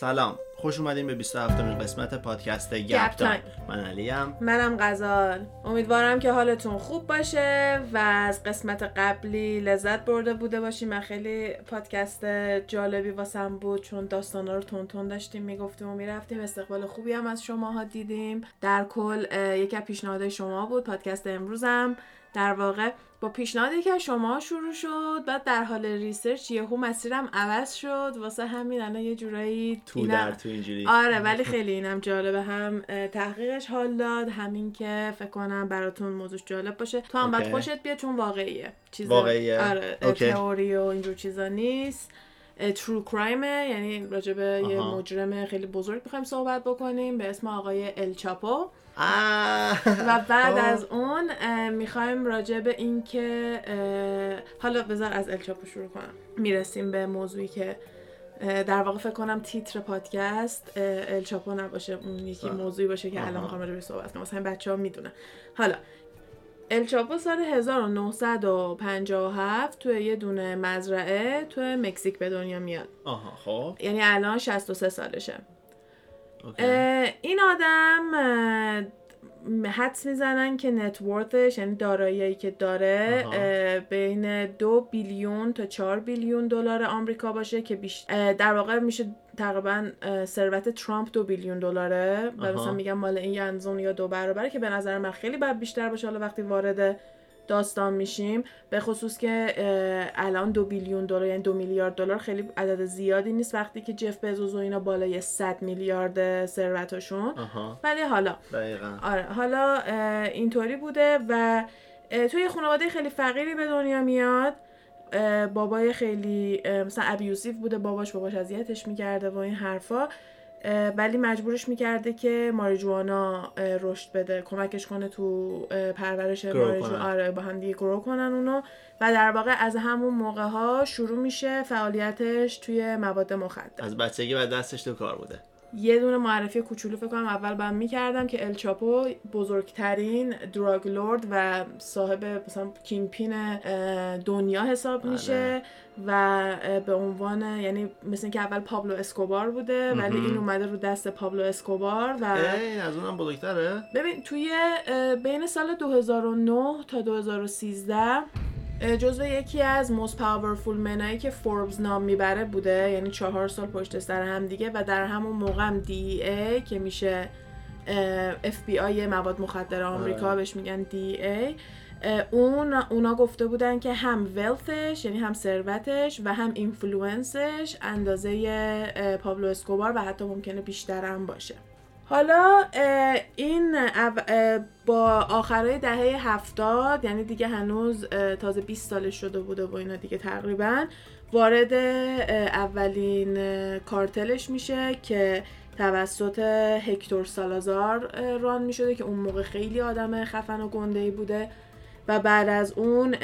سلام. خوش اومدین به 27 امین قسمت پادکست گپ تایم. من علیم. منم غزال. امیدوارم که حالتون خوب باشه و از قسمت قبلی لذت برده بوده باشیم من خیلی پادکست جالبی واسم بود چون داستانا رو تند تند داشتیم می‌گفتیم و می‌رفتیم. استقبال خوبی هم از شماها دیدیم. در کل یکی از پیشنهادهای شما بود. پادکست امروزم. در واقع با پیشنهادی که شما شروع شد بعد در حال research یهو مسیرم عوض شد. واسه همین الان یه جورایی تو در تو اینجوری. آره ولی خیلی اینم جالبه. هم تحقیقش حال داد همین که فکر کنم براتون موضوع جالب باشه. تو هم باید خوشت بیاد چون واقعیه. چیز واقعیه. آره تئوری و اینجور چیزا نیست. ترو کرایمه یعنی راجبه یه مجرم خیلی بزرگ می‌خوایم صحبت بکنیم. به اسم آقای الچاپو و بعد از اون می‌خوایم راجع به این که حالا بذار از الچاپو شروع کنم. می‌رسیم به موضوعی که در واقع فکر کنم تیتر پادکست الچاپو نباشه. اون یکی موضوعی باشه که الان می‌خوام راجع صحبت کنم. مثلا بچه ها می‌دونن. حالا الچاپو سال 1957 توی یه دونه مزرعه توی مکزیک به دنیا میاد. آها خب. یعنی الان 63 سالشه. این آدم حدس می‌زنن که نتورتش یعنی دارایی که داره بین دو بیلیون تا چهار بیلیون دلار آمریکا باشه که بیش... در واقع میشه تقریبا ثروت ترامپ دو بیلیون دلاره. و مثلا میگم مال این ینزون یا دو برابره که به نظر من خیلی باید بیشتر باشه حالا وقتی وارد داستان میشیم به خصوص که الان دو بیلیون دلار یعنی دو میلیارد دلار خیلی عدد زیادی نیست وقتی که جف بزوس و اینا بالای 100 میلیارد ثروتشون. ولی حالا. آره. حالا اینطوری بوده و توی خانواده خیلی فقیری به دنیا میاد. بابای خیلی مثلا ابیوسیو بوده باباش باباش اذیتش می‌کرده و این حرفا. ولی مجبورش می‌کرده که ماریجوانا رشد بده. کمکش کنه تو پرورش ماریجوانا آره با هم دیگه گرو کنن اونو. و در واقع از همون موقع ها شروع میشه فعالیتش توی مواد مخدر. از بچگی و دستش تو کار بوده. یه دونه معرفی کوچولو فکر کنم اول بهم می‌کردم که الچاپو بزرگترین دراگ لورد و صاحب مثلا کینگ پین دنیا حساب آره. میشه و به عنوان یعنی مثل که اول پابلو اسکوبار بوده ولی این اومده رو دست پابلو اسکوبار و از اونم بزرگتره ببین توی بین سال 2009 تا 2013 جزو یکی از most powerful منایی که فوربز نام می‌بره بوده. یعنی چهار سال پشت سر هم دیگه و در همون موقع هم دی ای که میشه اف بی آی مواد مخدر آمریکا آره. بهش میگن DEA اون اونا گفته بودن که هم wealth ش یعنی هم ثروتش و هم influence ش اندازه پابلو اسکوبار و حتی ممکنه بیشتر هم باشه. حالا این با آخرای دهه هفتاد یعنی دیگه هنوز تازه 20 سالش شده بوده و اینا دیگه تقریبا وارد اولین کارتلش میشه که توسط هکتور سالازار ران می‌شده که اون موقع خیلی آدم خفن و گنده ای بوده و بعد از اون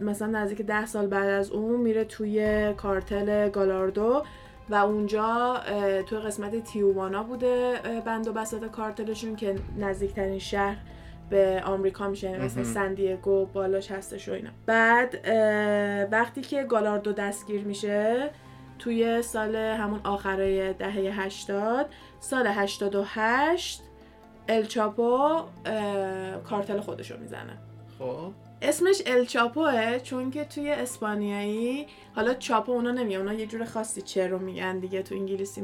مثلا نزدیک ده سال بعد از اون میره توی کارتل گالاردو. و اونجا توی قسمت تیوانا بوده بند و بساط کارتلشون که نزدیکترین شهر به آمریکا میشه یعنی مثل سندیگو بالاش هستش و اینا. بعد وقتی که گالاردو دستگیر میشه توی سال همون آخرای دهه 80 سال 88 الچاپو کارتل خودشو می‌زنه. خب. اسمش ال چاپوه چون که توی اسپانیایی حالا چاپو اونا نمیگن اونا یه جور خاصی چه رو میگن دیگه. تو انگلیسی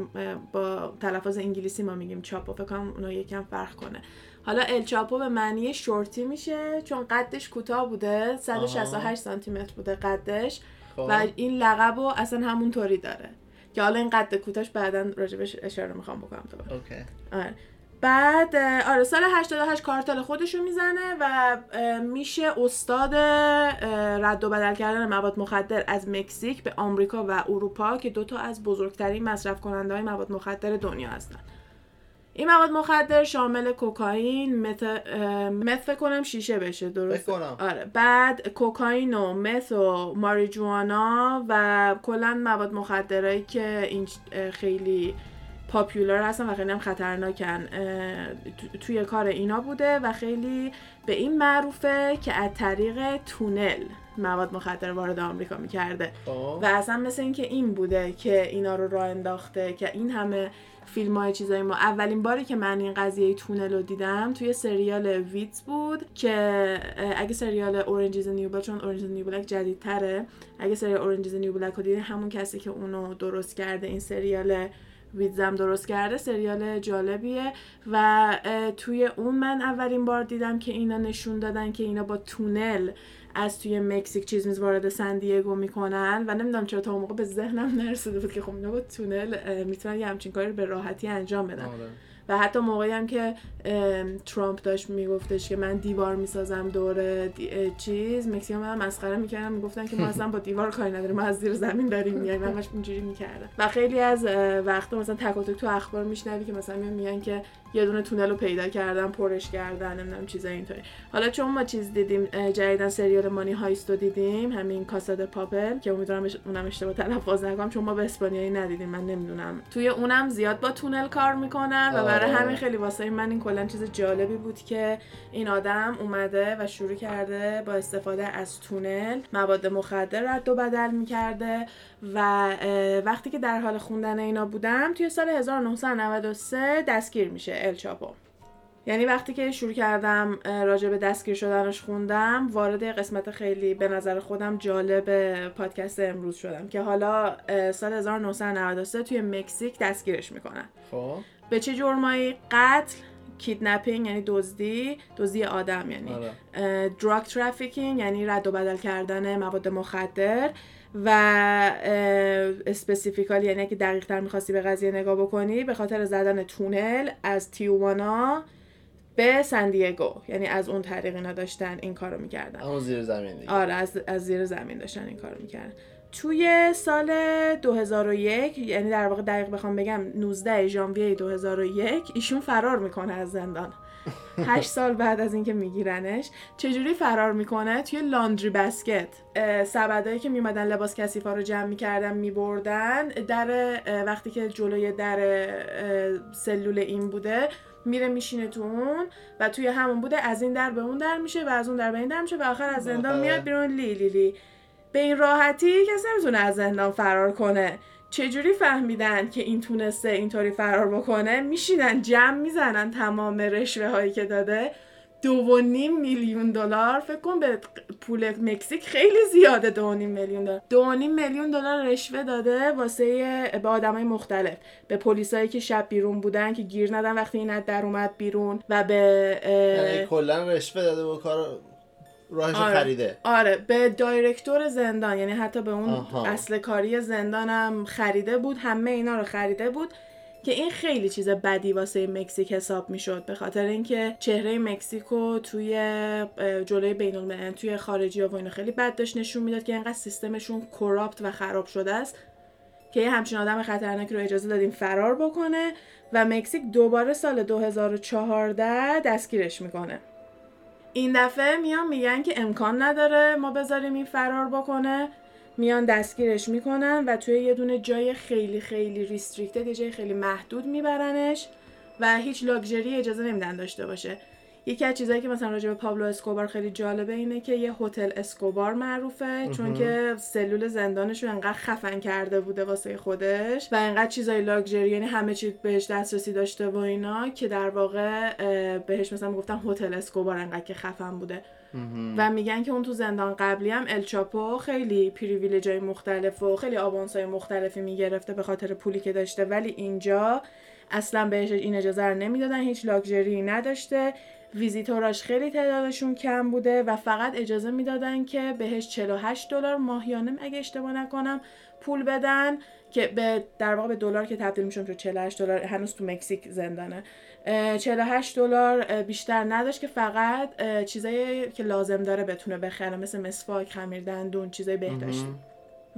با تلفظ انگلیسی ما میگیم چاپو فکر کنم اونا یکم فرق کنه. حالا ال چاپو به معنی شورتی میشه چون قدش کوتاه بوده 168 سانتی متر بوده قدش. خب. و این لقب رو اصلا همونطوری داره. که حالا این قد کوتاش بعدا راجبش اشاره می‌خوام بکنم آره. بعد آره سال 88 کارتل خودشو می‌زنه و میشه استاد رد و بدل کردن مواد مخدر از مکزیک به آمریکا و اروپا که دوتا از بزرگترین مصرف کننده های مواد مخدر دنیا هستن. این مواد مخدر شامل کوکائین مت مت کنم شیشه بشه درست آره. بعد کوکائین و مت و ماریجوانا و کلا مواد مخدرایی که این خیلی popular هستن و خیلی هم خطرناکن. توی کار اینا بوده و خیلی به این معروفه که از طریق تونل مواد مخدر وارد آمریکا می‌کرده. و اصلا مثل اینکه این بوده که اینا رو راه انداخته که این همه فیلم های چیزای ما. اولین باری که من این قضیه تونل رو دیدم توی سریال Weeds بود که اگه سریال Orange Is the New Black چون Orange Is the New Black جدیدتره اگه سریال اورنجیز نیو بلک رو دیدین همون کسی که اونو درست کرده این سریال ویدزم درست کرده سریال جالبیه و توی اون من اولین بار دیدم که اینا نشون دادن که اینا با تونل از توی مکزیک چیز میز وارد سندیگو می‌کنن و نمی‌دونم چرا تا اون موقع به ذهنم نرسیده بود که خب اینا با تونل می‌تونن یه همچین کاری به راحتی انجام بدن آره. و حتی موقعی هم که ترامپ داشت میگفتش که من دیوار می‌سازم دور چیز مکسیکو هم مسخره می‌کردم می‌گفتن که ما اصلا با دیوار کاری نداریم ما از زیر زمین داریم میایم من اینجوری می‌کردم. و خیلی از وقتا مثلا تک تو اخبار میشنوی که مثلا میگن که یه دونه تونل رو پیدا کردن پرش کردن نمی‌دونم چیزای اینطوری. حالا چون ما چیز دیدیم جدیدا سریال مانی هایستو دیدیم همین کاساد پاپل که امیدوارم اونم اشتباه تلفظ نکنم چون ما به اسپانیایی ندیدیم من نمی‌دونم. توی اونم زیاد با تونل کار می‌کنن و برای همین خیلی واسه من این کلا چیز جالبی بود که این آدم اومده و شروع کرده با استفاده از تونل مواد مخدر رد و بدل می‌کرده و وقتی که در حال خوندن اینا بودم توی سال 1993 دستگیر میشه ال چاپو. یعنی وقتی که شروع کردم راجع به دستگیر شدنش خوندم وارد قسمت خیلی به نظر خودم جالب پادکست امروز شدم که حالا سال 1993 توی مکزیک دستگیرش می‌کنن. خب. به چه جرمایی قتل kidnapping یعنی دزدی دزدی آدم یعنی drug آره. trafficking یعنی رد و بدل کردن مواد مخدر. و specifically یعنی اگه دقیق تر می‌خواستی به قضیه نگاه بکنی به خاطر زدن تونل از تیوانا به سندیگو یعنی از اون طریق اینا داشتن این کارو می‌کردن. اون زیر زمین دیگه. آره از, از زیر زمین داشتن این کارو می‌کردن. توی سال 2001 یعنی در واقع دقیق بخوام بگم 19 ژانویه 2001 ایشون فرار می‌کنه از زندان. هشت سال بعد از اینکه میگیرنش چجوری فرار می‌کنه؟ توی لاندری بسکت. سبدایی که میمدن لباس کسیفا رو جمع می‌کردن میبردن در وقتی که جلوی در سلول این بوده میره میشینه تو اون و توی همون بوده از این در به اون در میشه و از اون در به این در میشه و آخر از زندان میاد بیرون. لی لی لی. به این راحتی کسی نمی‌تونه از زندان فرار کنه. چجوری فهمیدن که این تونسته اینطوری فرار بکنه؟ میشینن جمع می‌زنن تمام رشوه هایی که داده. دو و نیم میلیون دلار. فکر کن به پول مکزیک خیلی زیاده دو نیم میلیون دلار. دو نیم میلیون دلار رشوه داده واسه به آدمای مختلف. به پلیسایی که شب بیرون بودن که گیر ندن وقتی این در اومد بیرون و به یعنی کلا رشوه داده با کار راهش آره. خریده. آره به دایرکتور زندان یعنی حتی به اون اصل کاری زندانم خریده بود همه اینا رو خریده بود که این خیلی چیز بدی واسه مکزیک حساب می‌شد به خاطر اینکه چهره مکزیکو توی جلوی بین الملل توی خارجی ها و اینو خیلی بد داشت نشون می‌داد که اینقدر سیستمشون کراپت و خراب شده است که یه همچین آدم خطرناکی رو اجازه دادیم فرار بکنه و مکزیک دوباره سال 2014 دستگیرش می‌کنه. این دفعه میان میگن که امکان نداره ما بذاریم این فرار بکنه. میان دستگیرش می‌کنن و توی یه دونه جای خیلی خیلی ریستریکتد یه جای خیلی محدود میبرنش و هیچ لاکچری اجازه نمیدن داشته باشه. یکی از چیزایی که مثلا راجع به پابلو اسکوبار خیلی جالبه اینه که یه هتل اسکوبار معروفه چون که سلول زندانش رو انقدر خفن کرده بوده واسه خودش و انقدر چیزای لاکچری یعنی همه چیز بهش دسترسی داشته و اینا که در واقع بهش مثلا گفتن هتل اسکوبار انقدر که خفن بوده. و میگن که اون تو زندان قبلی هم الچاپو خیلی پریویلیجای مختلف و خیلی آبانسای مختلفی می‌گرفته به خاطر پولی که داشته. ولی اینجا اصلا بهش این اجازه رو نمی‌دادن هیچ لاکچری نداشته. ویزیتوراش خیلی تعدادشون کم بوده و فقط اجازه می‌دادن که بهش 48 دلار ماهیانه اگه اشتباه نکنم پول بدن که به در واقع به دلار که تبدیل میشون تو 48 دلار هنوز تو مکزیک زندانه. 48 دلار بیشتر نداشت که فقط چیزایی که لازم داره بتونه بخره مثل مسواک خمیر دندون چیزای بهداشتی.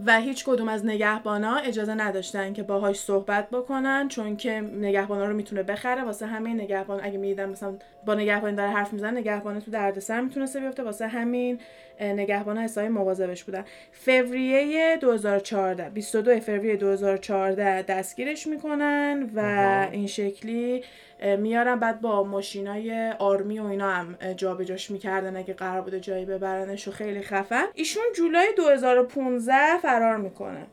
و هیچ کدوم از نگهبانا اجازه نداشتن که باهاش صحبت بکنن چون که نگهبانا رو می‌تونه بخره. واسه همه نگهبان اگه می‌دیدن مثلا با نگهبان داره حرف می‌زنه نگهبان تو دردسر می‌تونسته بیفته. واسه همین نگهبان حسابی مواظبش بودن. فوریه 2014 22 فوریه 2014 دستگیرش می‌کنن و این شکلی میارن بعد با ماشینای آرمی و اینا هم جابجاش می‌کردن اگه قرار بوده جایی ببرنش و خیلی خفن. ایشون جولای 2015 فرار می‌کنه.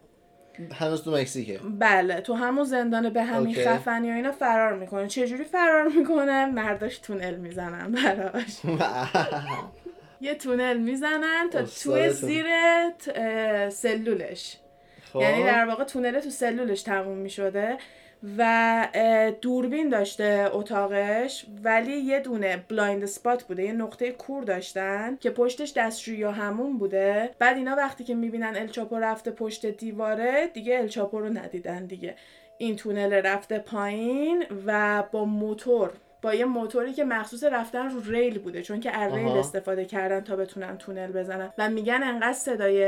هنوز تو مکزیکه. بله تو همون زندان به همین اوکی. خفنی و اینا فرار می‌کنه. چجوری فرار می‌کنه؟ مرداش تونل می‌زنن براش. یه تونل می‌زنن تا تو. زیر سلولش. خب. یعنی در واقع تونل تو سلولش تموم می‌شده. و دوربین داشته اتاقش ولی یه دونه blind spot بوده یه نقطه کور داشتن که پشتش دستشویی و همون بوده. بعد اینا وقتی که می‌بینن الچاپو رفته پشت دیواره دیگه الچاپو رو ندیدن دیگه. این تونل رفته پایین و با موتور با یه موتوری که مخصوص رفتن رو ریل بوده چون که از ریل. استفاده کردن تا بتونن تونل بزنن. و میگن انقدر صدای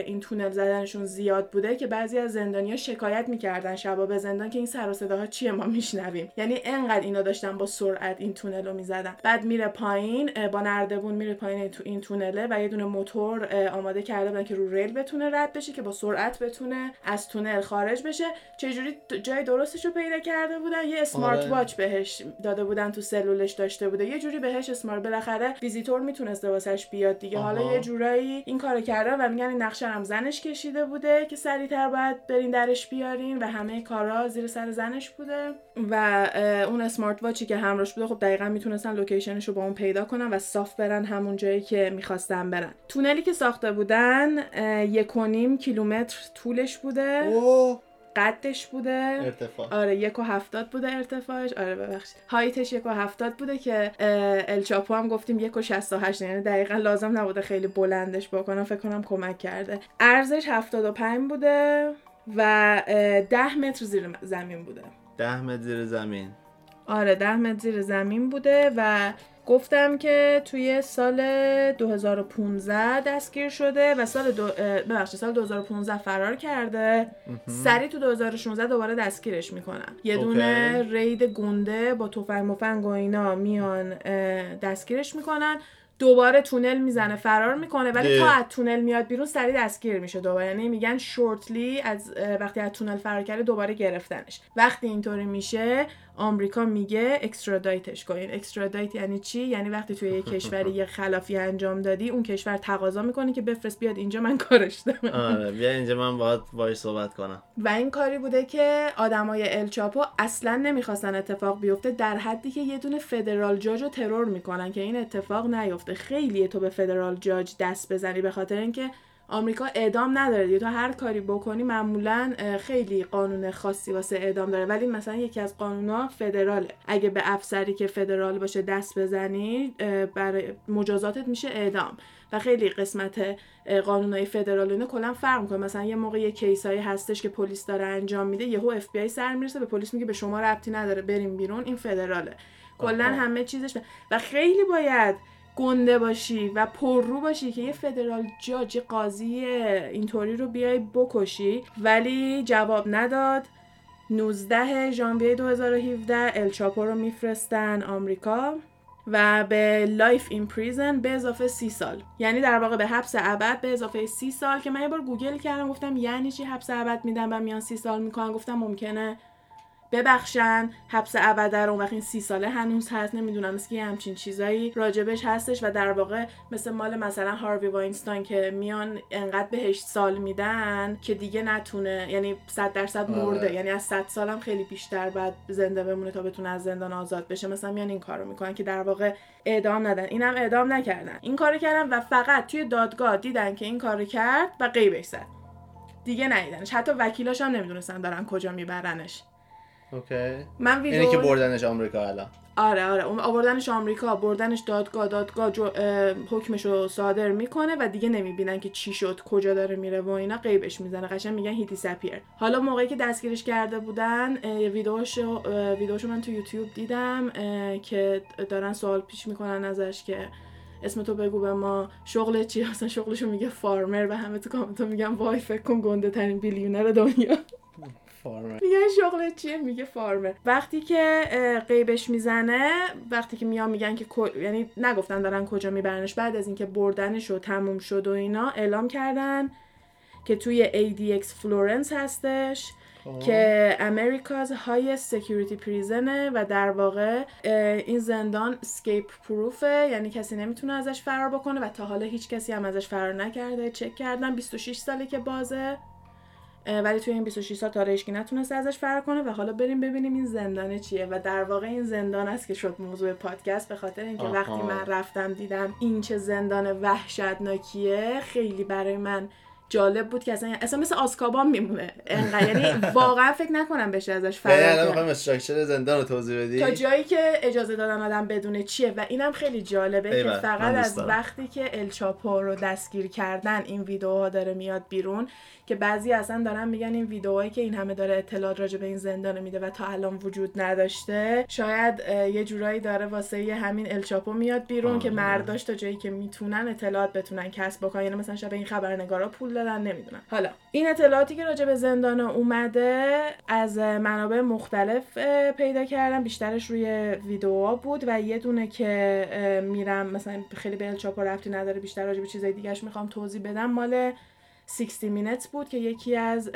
این تونل زدنشون زیاد بوده که بعضی از زندانیا شکایت می‌کردن شبا به زندان که این سر و صداها چیه ما میشنویم. یعنی انقدر اینا داشتن با سرعت این تونل رو می‌زدن. بعد میره پایین با نردبون میره پایین تو این تونله و یه دونه موتور آماده کرده بودن که رو ریل بتونه رد بشه که با سرعت بتونه از تونل خارج بشه. چجوری جای درستش رو پیدا کرده بودن. یه اسمارت. واچ بهش داده بودن تو سلولش داشته بوده. یه جوری بهش اسمارت بالاخره ویزیتور می‌تونسته واسش بیاد دیگه. حالا آها. یه جورایی این کارو کردن و میگن این نقشه هم زنش کشیده بوده که سریعتر باید برین درش بیارین و همه کارا زیر سر زنش بوده. و اون اسمارت واچی که همراهش بوده خب دقیقا می‌تونستن لوکیشنش رو با اون پیدا کنن و صاف برن همون جایی که می‌خواستن برن. تونلی که ساخته بودن یک و نیم کیلومتر طولش بوده. اوه. قدش بوده. ارتفاع. آره یک و هفتاد بوده ارتفاعش. آره ببخشید. هایتش یک و هفتاد بوده که الچاپو هم گفتیم یک و شست و هشت. یعنی دقیقا لازم نبوده خیلی بلندش بکنم. فکر کنم کمک کرده. ارزش هفتاد و پنج بوده و ده متر زیر زمین بوده. ده متر زیر زمین. آره ده متر زیر زمین بوده و گفتم که توی سال 2015 دستگیر شده و سال دو... ببخشید سال 2015 فرار کرده. سری تو 2016 دوباره دستگیرش می‌کنن. یه اوکی. دونه رید گنده با تفنگ مفنگ و اینا میان دستگیرش می‌کنن. دوباره تونل می‌زنه فرار می‌کنه ولی. تا از تونل میاد بیرون سریع دستگیر میشه دوباره. یعنی میگن شورتلی از وقتی از تونل فرار کرده دوباره گرفتنش. وقتی اینطوری میشه آمریکا میگه اکسترادایتش کنین اکسترادایت یعنی چی؟ یعنی وقتی توی یه کشوری یه خلافی انجام دادی اون کشور تقاضا می‌کنه که بفرست بیاد اینجا من کارش دارم. آره بیا اینجا من باید وای صحبت کنم. و این کاری بوده که آدمای الچاپو اصلا نمی‌خواستن اتفاق بیفته در حدی که یه دونه فدرال جاج رو ترور می‌کنن که این اتفاق نیفته. خیلیه تو به فدرال جاج دست بزنی به خاطر اینکه آمریکا اعدام نداره دیگه. تو هر کاری بکنی معمولا خیلی قانون خاصی واسه اعدام داره. ولی مثلا یکی از قانونا فدراله. اگه به افسری که فدرال باشه دست بزنی برای مجازاتت میشه اعدام. و خیلی قسمت قانونای فدرال اینا کلا فرق می‌کنه. مثلا یه موقع یه کیسایی هستش که پلیس داره انجام میده یهو اف بی آی سر می‌رسه به پلیس میگه به شما ربطی نداره بریم بیرون این فدراله. کلا. همه چیزش و خیلی باید گنده باشی و پررو باشی که یه federal judge قاضی اینطوری رو بیای بکشی. ولی جواب نداد. 19 ژانویه 2017 الچاپو رو میفرستن آمریکا و به life in prison به اضافه سی سال. یعنی در واقع به حبس ابد به اضافه سی سال که من یه بار گوگل کردم گفتم یعنی چی حبس ابد میدن و میان سی سال می‌کنن؟ گفتم ممکنه ببخشن حبس ابد رو وقت این سی ساله هنوز هست نمی‌دونم یه همچین چیزایی راجبش هستش و در واقع مثل مال مثلا هاروی واینستان که میان انقدر بهش سال میدن که دیگه نتونه یعنی صد درصد آره. مرده. یعنی از 100 سالم خیلی بیشتر بعد زنده بمونه تا بتونه از زندان آزاد بشه. مثلا میان این کارو می‌کنن که در واقع اعدام ندن. اینم اعدام نکردن. این کارو کردن و فقط توی دادگاه دیدن که این کارو کرد و غیبش زد. دیگه ندیدنش. حتی وکیلاش هم نمی‌دونستن دارن کجا میبرنش. اوکی. من ویدیو اینی که بردنش آمریکا الان. آره آره. اون آوردنش آمریکا بردنش دادگاه دادگاه جو... اه، حکمش رو صادر می‌کنه و دیگه نمی‌بینن که چی شد کجا داره میره و اینا غیبش می‌زنه. قشنگ میگن هی دیسپیر حالا موقعی که دستگیرش کرده بودن ویدیوشو ویدیوشو من تو یوتیوب دیدم که دارن سوال پیش می‌کنن ازش که اسم تو بگو به ما. شغل چی؟ اصلا شغلشو میگه فارمر و همه تو کامنت میگن وای فکر کن گنده ترین بیلیونر دنیا. farmer. میگن شغل چیه؟ میگه farmer. وقتی که غیبش می‌زنه وقتی که میان میگن که یعنی نگفتن دارن کجا میبرنش. بعد از اینکه بردنش و تموم شد و اینا اعلام کردن که توی ADX فلورنس هستش خب. که America's high security prison ه و در واقع این زندان escape proof ه یعنی کسی نمی‌تونه ازش فرار بکنه و تا حالا هیچ کسی هم ازش فرار نکرده. چک کردن 26 ساله که بازه. ولی توی این 26 سال تا هیچکی نتونسته ازش فرار کنه و حالا بریم ببینیم این زندان چیه. و در واقع این زندان است که شد موضوع پادکست به خاطر اینکه وقتی من رفتم دیدم این چه زندان وحشتناکیه خیلی برای من جالب بود که اصلا اصلا مثل آسکابان میمونه. انقدر یعنی واقعا فکر نکنم بشه ازش فرار کنم استراکچر زندان رو توضیح بدی؟ تا جایی که اجازه دادن آدم بدونه چیه و اینم خیلی جالبه که فقط از وقتی که الچاپو رو دستگیر کردن این ویدیوها داره میاد بیرون که بعضی اصلا دارن میگن این ویدئوهایی که این همه داره اطلاعات راجع به این زندان میده و تا الان وجود نداشته شاید یه جورایی داره واسه همین الچاپو میاد بیرون که مرداش تا جایی که می‌تونن اطلاعات بتونن کسب بکنن. یعنی مثلا شب این خبرنگارا پول دادن نمی‌دونم. حالا این اطلاعاتی که راجع به زندان اومده از منابع مختلف پیدا کردم بیشترش روی ویدیوها بود و یه دونه که میرم مثلا خیلی به الچاپو رفتی نداره بیشتر راجع به چیزای دیگهش می‌خوام توضیح بدم. مال 60 مینتس بود که یکی از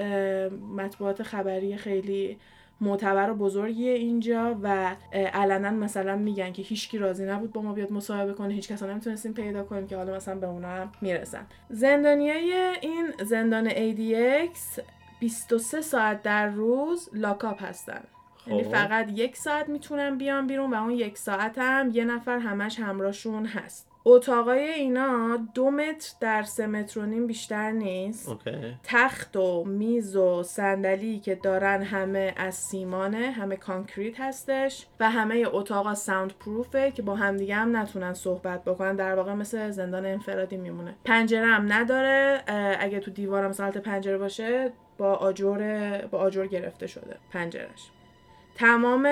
مطبوعات خبری خیلی معتبر و بزرگیه اینجا و علنا مثلا میگن که هیچکی راضی نبود با ما بیاد مصاحبه کنه هیچ کسا نمی‌تونستیم پیدا کنیم که حالا مثلا به اونا هم می‌رسن. زندانیای این زندان ADX 23 ساعت در روز لاکاپ هستن. یعنی خب. فقط یک ساعت می‌تونن بیان بیرون و اون یک ساعت هم یه نفر همش همراهشون هست. اتاقای اینا دو متر در سه متر و نیم بیشتر نیست. تخت و میز و صندلی که دارن همه از سیمانه همه concrete هستش و همه اتاقا soundproof ه که با همدیگه هم نتونن صحبت بکنن. در واقع مثل زندان انفرادی میمونه. پنجره هم نداره. اگه تو دیوارم حالت پنجره باشه با آجر با آجر گرفته شده پنجرش تمام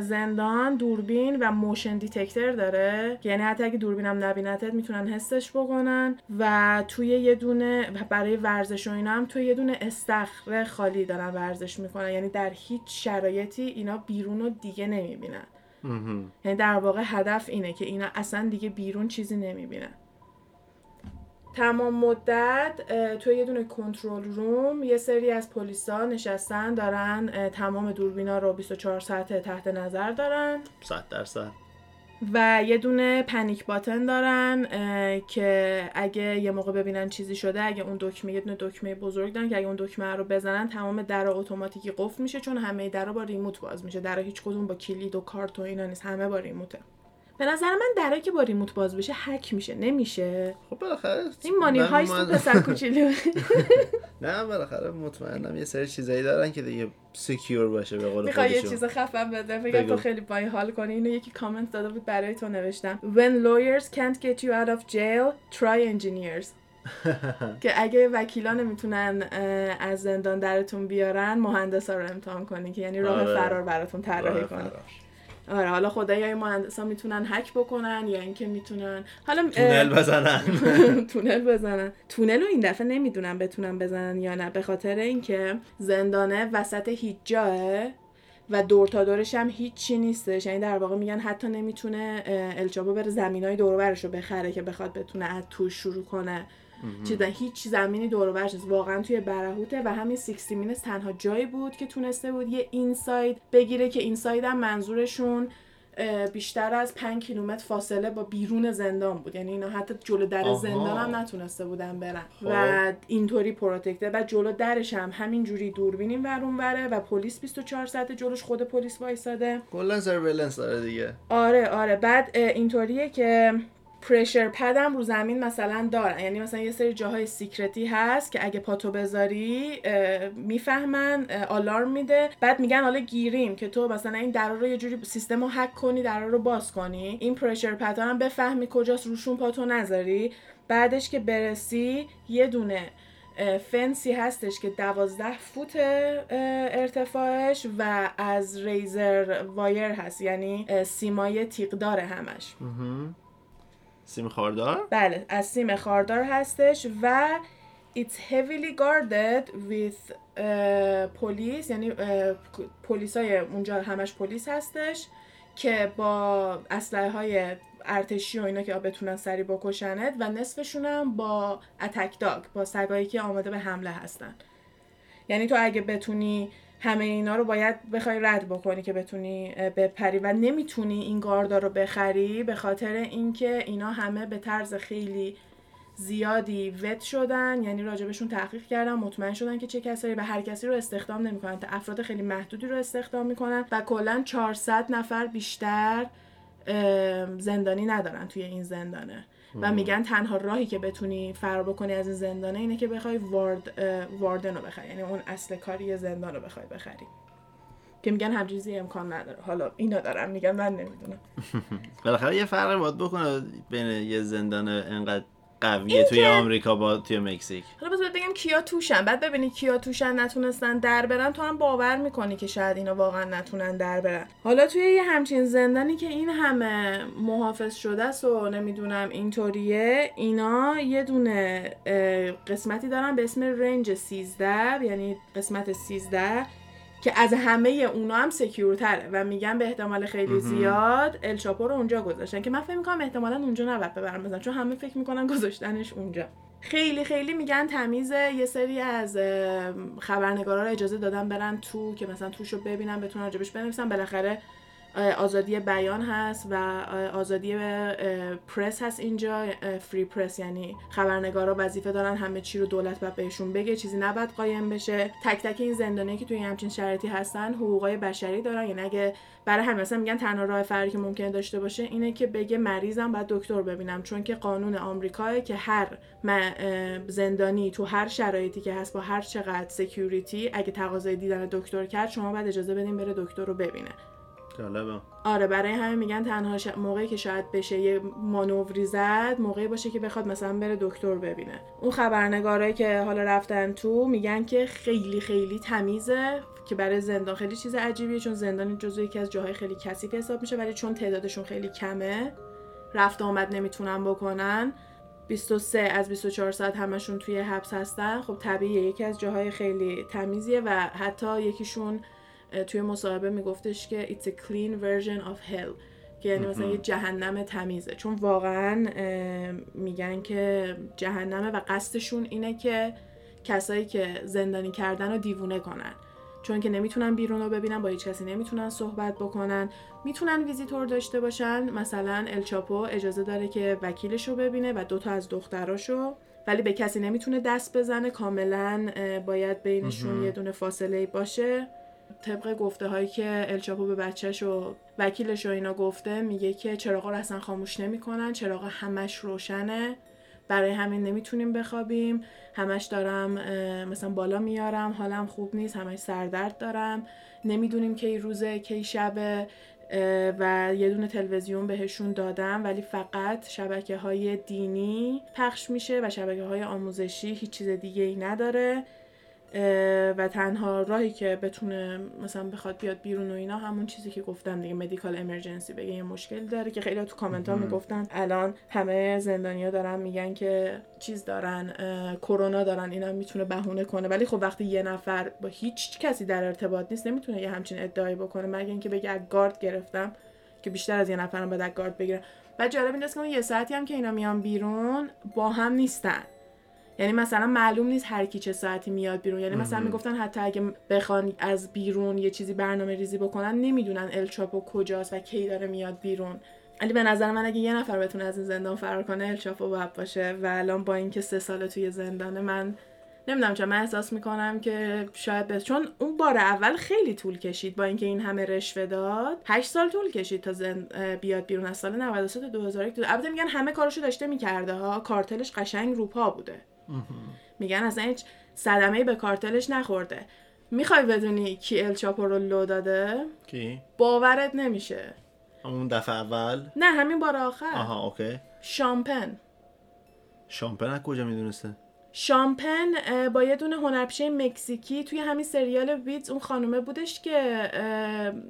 زندان دوربین و motion detector داره. یعنی حتی اگه دوربینم نبینتت می‌تونن حسش بکنن و توی یه دونه برای ورزش و اینا هم توی یه دونه استخر خالی دارن ورزش می‌کنن. یعنی در هیچ شرایطی اینا بیرون رو دیگه نمی‌بینن. یعنی در واقع هدف اینه که اینا اصلا دیگه بیرون چیزی نمی‌بینن. تمام مدت توی یه دونه کنترل روم یه سری از پلیسا نشستن دارن تمام دوربینا رو 24 ساعت تحت نظر دارن. 100 درصد. و یه دونه پنیک باتن دارن که اگه یه موقع ببینن چیزی شده اگه اون دکمه یه دونه دکمه بزرگ دارن که اگه اون دکمه رو بزنن تمام در اتوماتیکی قفل میشه چون همه درا با ریموت باز میشه. در هیچ کدوم با کلید و کارت و اینا نیست. همه با ریموته. به نظر من درایی که با ریموت باز بشه هک میشه نمیشه. خب بالاخره این مانی هایست من... پسر کوچولو نه بالاخره مطمئنم یه سری چیزایی دارن که دیگه سکیور باشه به قول می‌خوای یه چیز خفن بده. فکر تو خیلی بای حال کنی. اینو یکی کامنت داده بود برای تو نوشتم. When lawyers can't get you out of jail try engineers. که اگه وکیلا نمی‌تونن از زندان درتون بیارن مهندسا رو امتحان کنی که یعنی راه آره. فرار براتون طراحی کنه آره حالا خدای مهندسا می‌تونن هک بکنن یا اینکه می‌تونن حالا تونل بزنن. تونل بزنن. تونل رو این دفعه نمی‌دونن بتونن بزنن یا نه به خاطر اینکه زندانه وسط هیچ جاست و دور تا دورش هم هیچی نیستش. یعنی در واقع میگن حتی نمی‌تونه ال چاپو بره زمینای دور رو بخره که بخواد بتونه از توش شروع کنه. چیزا هیچ زمینی دور و واقعا توی برهوته و همین 60 Minutes تنها جایی بود که تونسته بود یه inside بگیره که inside هم منظورشون بیشتر از 5 کیلومتر فاصله با بیرون زندان بود. یعنی اینا حتی جلو در زندان هم نتونسته بودن برن. خب. و اینطوری protected ه و جلو درش هم همین جوری دوربین ورون وره و پلیس 24 ساعت جلوش خود پلیس وایساده. کلا surveillance داره دیگه. آره آره. بعد اینطوریه که pressure pad م رو زمین مثلا دارن. یعنی مثلا یه سری جاهای secret ی هست که اگه پاتو بذاری می‌فهمن آلارم میده. بعد میگن حالا گیریم که تو مثلا این درا رو یه جوری سیستم رو هک کنی درا رو باز کنی. این pressure pad هم بفهمی کجاست روشون پاتو نذاری. بعدش که برسی یه دونه فنسی هستش که دوازده فوت ارتفاعش و از ریزر وایر هست. یعنی سیمای تیغ داره همش. سیم خاردار؟ بله از سیم خاردار هستش و it's heavily guarded with پلیس یعنی پلیس های اونجا همش پلیس هستش که با اسلحه های ارتشی و اینا که بتونن سری بکشنت و نصفشون هم با اتک داگ با سگایی که آماده به حمله هستن یعنی تو اگه بتونی همه اینا رو باید بخوای رد بکنی که بتونی بپری و نمی‌تونی این گاردا رو بخری به خاطر اینکه اینا همه به طرز خیلی زیادی وت شدن. یعنی راجبشون تحقیق کردن مطمئن شدن که چه کسایی و هر کسی رو استخدام نمی‌کنن. تا افراد خیلی محدودی رو استخدام می‌کنن و کلا 400 نفر بیشتر زندانی ندارن توی این زندانه. و میگن تنها راهی که بتونی فرار بکنی از این زندانه اینه که بخوای وارد واردن رو بخری. یعنی اون اصل کاری زندان رو بخوای بخری. که میگن همچیزی امکان نداره. حالا اینا دارم میگن من نمی‌دونم. بالاخره یه فرق باید بکنه بین یه زندان انقدر قویه توی آمریکا با توی مکزیک. حالا بذار بگم کیا توشن. بعد ببینی کیا توشن نتونستن در برن. تو هم باور می‌کنی که شاید اینا واقعا نتونن در برن. حالا توی یه همچین زندانی که این همه محافظ شده است و نمی‌دونم اینطوریه اینا یه دونه قسمتی دارن به اسم رنج 13 یعنی قسمت 13 که از همه اونا هم سکیورتره و میگن به احتمال خیلی زیاد الچاپو رو اونجا گذاشتن که من فکر می‌کنم احتمالا اونجا نباید ببرم بزن چون همه فکر می‌کنن گذاشتنش اونجا. خیلی خیلی میگن تمیز یه سری از خبرنگارا رو اجازه دادن برن تو که مثلا توشو ببینن بتونن راجبش بنویسن. بالاخره آزادی بیان هست و آزادی پرس هست اینجا فری پرس یعنی خبرنگارا وظیفه دارن همه چی رو دولت باید بهشون بگه چیزی نباید قایم بشه. تک تک این زندانی که توی همچین شرایطی هستن حقوقای بشری دارن. یعنی اگه برای همین مثلا میگن تنها راه فرقی که ممکن داشته باشه اینه که بگه مریضم باید دکتر ببینم. چون که قانون آمریکاه که هر زندانی تو هر شرایطی که هست با هر چقدر سکیوریتی اگه تقاضای دیدن دکتر کرد شما باید اجازه بدین بره دکتر رو ببینه. جالبه. آره برای همه میگن تنها ش... موقعی که شاید بشه یه مانوری زد موقعی باشه که بخواد مثلا بره دکتر ببینه. اون خبرنگارایی که حالا رفتن تو میگن که خیلی خیلی تمیزه که برای زندان خیلی چیز عجیبیه چون زندان جزو یکی از جاهای خیلی کثیف حساب میشه ولی چون تعدادشون خیلی کمه رفت آمد نمی‌تونن بکنن. 23 از 24 ساعت همشون توی حبس هستن. خب طبیعیه یکی از جاهای خیلی تمیزیه و حتی یکیشون توی مصاحبه میگفتش که it's a clean version of hell که یعنی مثلا یه جهنم تمیزه. چون واقعا میگن که جهنمه و قصدشون اینه که کسایی که زندانی کردن رو دیوونه کنن. چون که نمی‌تونن بیرون رو ببینن با هیچ کسی نمی‌تونن صحبت بکنن. می‌تونن ویزیتور داشته باشن. مثلا الچاپو اجازه داره که وکیلش رو ببینه و دوتا از دختراشو ولی به کسی نمی‌تونه دست بزنه. کاملا باید بینشون یه دونه فاصله باشه. طبق گفته هایی که الچاپو به بچهش و وکیلش و اینا گفته میگه که چراغا رو اصلا خاموش نمی‌کنن چراغا همش روشنه. برای همین نمی‌تونیم بخوابیم. همش دارم مثلا بالا میارم حالم خوب نیست همش سردرد دارم. نمی‌دونیم کی روزه کی شبه و یه دونه تلویزیون بهشون دادم ولی فقط شبکه های دینی پخش میشه و شبکه های آموزشی هیچ چیز دیگه ای نداره. و تنها راهی که بتونه مثلا بخواد بیاد بیرون و اینا همون چیزی که گفتم دیگه مدیکال امرجنسی بگه یه مشکل داره که خیلی تو کامنت ها می‌گفتن. الان همه زندانیا دارن میگن که چیز دارن کرونا دارن اینا می‌تونه بهونه کنه. ولی خب وقتی یه نفر با هیچ کسی در ارتباط نیست نمی‌تونه یه همچین ادعایی بکنه. مگه اینکه بگه گارد گرفتم که بیشتر از یه نفرم باید گارد بگیرم. و جالب اینه که یه ساعتی هم که اینا میان بیرون با هم نیستن. یعنی مثلا معلوم نیست هر کی چه ساعتی میاد بیرون. یعنی مثلا می‌گفتن حتی اگه بخوان از بیرون یه چیزی برنامه ریزی بکنن نمی‌دونن الچاپو کجاست و کی داره میاد بیرون. ولی به نظر من اگه یه نفر بتونه از این زندان فرار کنه الچاپو باید باشه و الان با اینکه سه ساله توی زندانه من نمی‌دونم چون من احساس می‌کنم که شاید بس چون اون بار اول خیلی طول کشید با اینکه این همه رشوه داد. 8 سال طول کشید تا زن... بیاد بیرون. از سال 93 تا 2001 البته میگن همه کارشو داشته می‌کرده ها. کارتلش قشنگ روپا بوده. میگن اصلا هیچ صدمه به کارتلش نخورده. می‌خوای بدونی کی ال چاپو رو لو داده؟ کی؟ باورت نمیشه. اون دفعه اول؟ نه همین بار آخر. آها okay. شان پن. شان پن از کجا می‌دونسته؟ شان پن با یه دونه هنرپیشه مکزیکی توی همین سریال Weeds. اون خانومه بودش که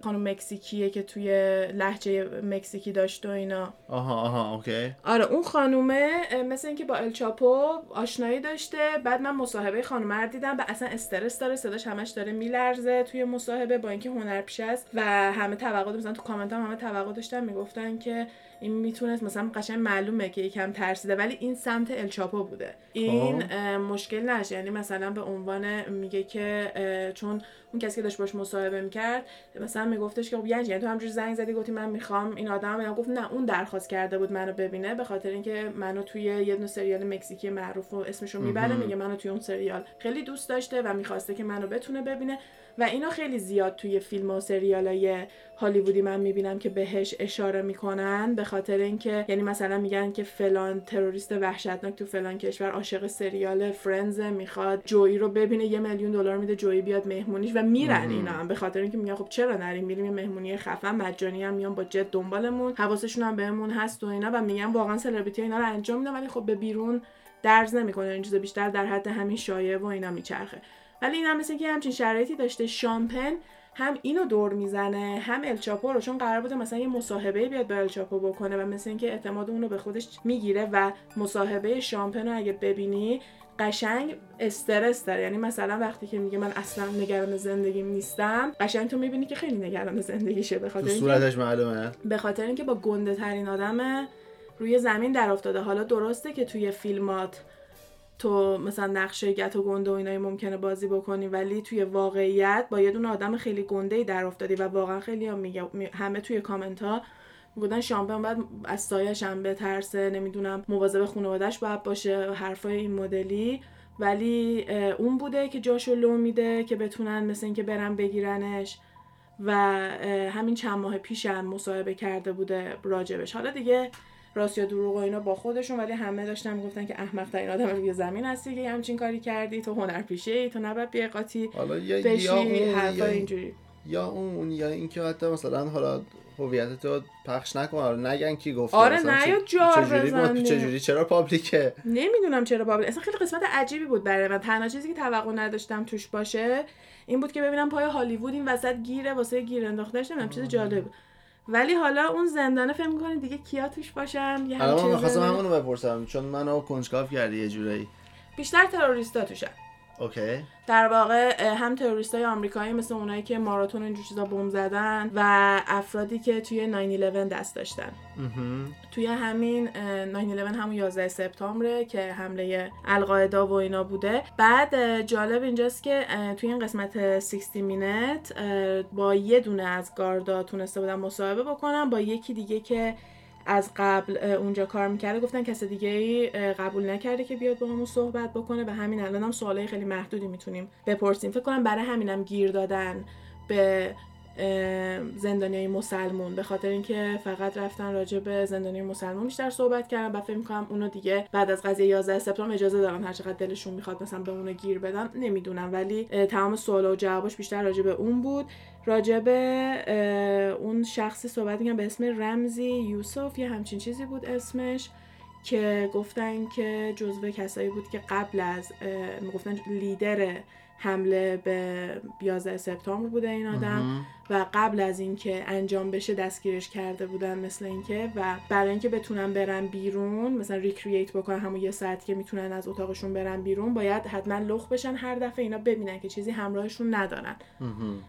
خانم مکزیکیه که توی لهجه مکزیکی داشت و اینا. آها آها okay. آره اون خانومه مثل اینکه با الچاپو آشنایی داشته. بعد من مصاحبه خانومه رو دیدم و اصلا استرس داره صداش همش داره میلرزه توی مصاحبه با اینکه هنرپیشه است و همه توقع مثلا تو کامنت هم همه توقع داشتن می‌گفتن که این می‌تونست مثلا قشنگ معلومه که یکم ترسیده ولی این سمت الچاپو بوده. این خب. مشکل نشه. یعنی مثلا به عنوان میگه که چون اون کسی که داشت باش مصاحبه می‌کرد مثلا میگفتش که خب یعنی, یعنی تو همجور زنگ زدی گفتی من می‌خوام. این آدم من گفت نه اون درخواست کرده بود منو ببینه به خاطر اینکه منو توی یه دونه سریال مکزیکی معروف و اسمشو می‌بره میگه منو توی اون سریال خیلی دوست داشته و می‌خواسته که منو بتونه ببینه. و اینا خیلی زیاد توی فیلم و سریال های هالیوودی من می‌بینم که بهش اشاره می‌کنن به خاطر اینکه یعنی مثلا میگن که فلان تروریست وحشتناک تو فلان کشور عاشق سریال فرنز می‌خواد جویی رو ببینه یه میلیون دلار میده جویی بیاد مهمونیش و میرن اینا هم. به خاطر اینکه میگن خب چرا نریم؟ میریم یه مهمونی خفن مجانی هم میان با جت دنبالمون حواسشون هم بهمون هست و اینا و میگن واقعا سلبریتی اینا رو انجام میدن ولی خب به بیرون درز نمی‌کنه این چیزا بیشتر در حد همین شایعه و اینا میچرخه. ولی این هم مثل که همچین شرایطی داشته. شامپن هم اینو دور می‌زنه هم الچاپو رو چون قرار بوده مثلا یه مصاحبه بیاد با الچاپو بکنه و مثل اینکه اعتماد اونو به خودش می‌گیره و مصاحبه شامپن رو اگه ببینی قشنگ استرس داره. یعنی مثلا وقتی که میگه من اصلا نگران زندگیم نیستم قشنگ تو می‌بینی که خیلی نگران زندگیشه به خاطر صورتش معلومه. به خاطر اینکه با گنده ترین آدم روی زمین در افتاده. حالا درسته که توی فیلمات تو مثلا نقشه گت و گنده و اینایی ممکنه بازی بکنی ولی توی واقعیت با یه دونه آدم خیلی گنده ای در افتادی و واقعا خیلی هم میگه همه توی کامنت ها بودن شامپن باید از سایش هم بترسه نمی‌دونم مواظب خانوادهش باید باشه حرفای این مدلی. ولی اون بوده که جاشو لو میده که بتونن مثل اینکه برن بگیرنش و همین چند ماه پیشم مصاحبه کرده بوده راجبش. حالا دیگه راست یا دروغ و اینا با خودشون ولی همه داشتن می‌گفتن که احمق ترین آدم روی زمین هستی که همچین کاری کردی تو هنرپیشه ای تو نباید بی قاطی بشی حرفا اینجوری. یا اون یا اینکه حتی مثلا حالا هویت تو پخش نکن آره نگن کی گفته آره نه یا جار چجوری چرا پابلیکه؟ نمی‌دونم چرا پابلیک اصلا خیلی قسمت عجیبی بود برای من. تنها چیزی که توقع نداشتم توش باشه این بود که ببینم پای هالیوود این وسط گیره واسه گیر انداخته نمی‌دونم چیز جالب. ولی حالا اون زندانه فکر می‌کنی دیگه کیا توش باشن؟ یه الان من می‌خواستم همونو بپرسم چون منو کنجکاو کردی یه جورایی. بیشتر تروریستا توشن okay. در واقع هم تروریست های آمریکایی مثل اونایی که ماراتون اینجور چیزا بمب زدن و افرادی که توی 911 دست داشتن. توی همین 911 همون 11 سپتامبره که حمله القاعده و اینا بوده. بعد جالب اینجاست که توی این قسمت 60 Minutes با یه دونه از گاردا تونسته بودن مصاحبه بکنم با یکی دیگه که از قبل اونجا کار می‌کرده گفتن کس دیگه ای قبول نکرده که بیاد با همون صحبت بکنه. و همین الان هم سوالای خیلی محدودی می‌تونیم بپرسیم. فکر کنم برای همینم گیر دادن به زندانی مسلمون. به خاطر اینکه فقط رفتن راجع به زندانی مسلمون بیشتر صحبت کردن و فکر می‌کنم اونو دیگه بعد از قضیه 11 سپتامبر اجازه دارن هر چقدر دلشون می‌خواد مثلا به اونو گیر بدن نمی‌دونم. ولی تمام سوال و جوابش بیشتر راجع به اون بود. راجع به اون شخصی صحبت می‌کنم به اسم رمزی یوسف یه همچین چیزی بود اسمش که گفتن که جزو کسایی بود که قبل از گفتن لیدر حمله به 11 سپتامبر بوده این آدم و قبل از اینکه انجام بشه دستگیرش کرده بودن مثل اینکه و برای اینکه بتونن برن بیرون مثلا ریکرییت بکنن همون یه ساعت که می‌تونن از اتاقشون برن بیرون باید حتما لخ بشن هر دفعه اینا ببینن که چیزی همراهشون ندارن.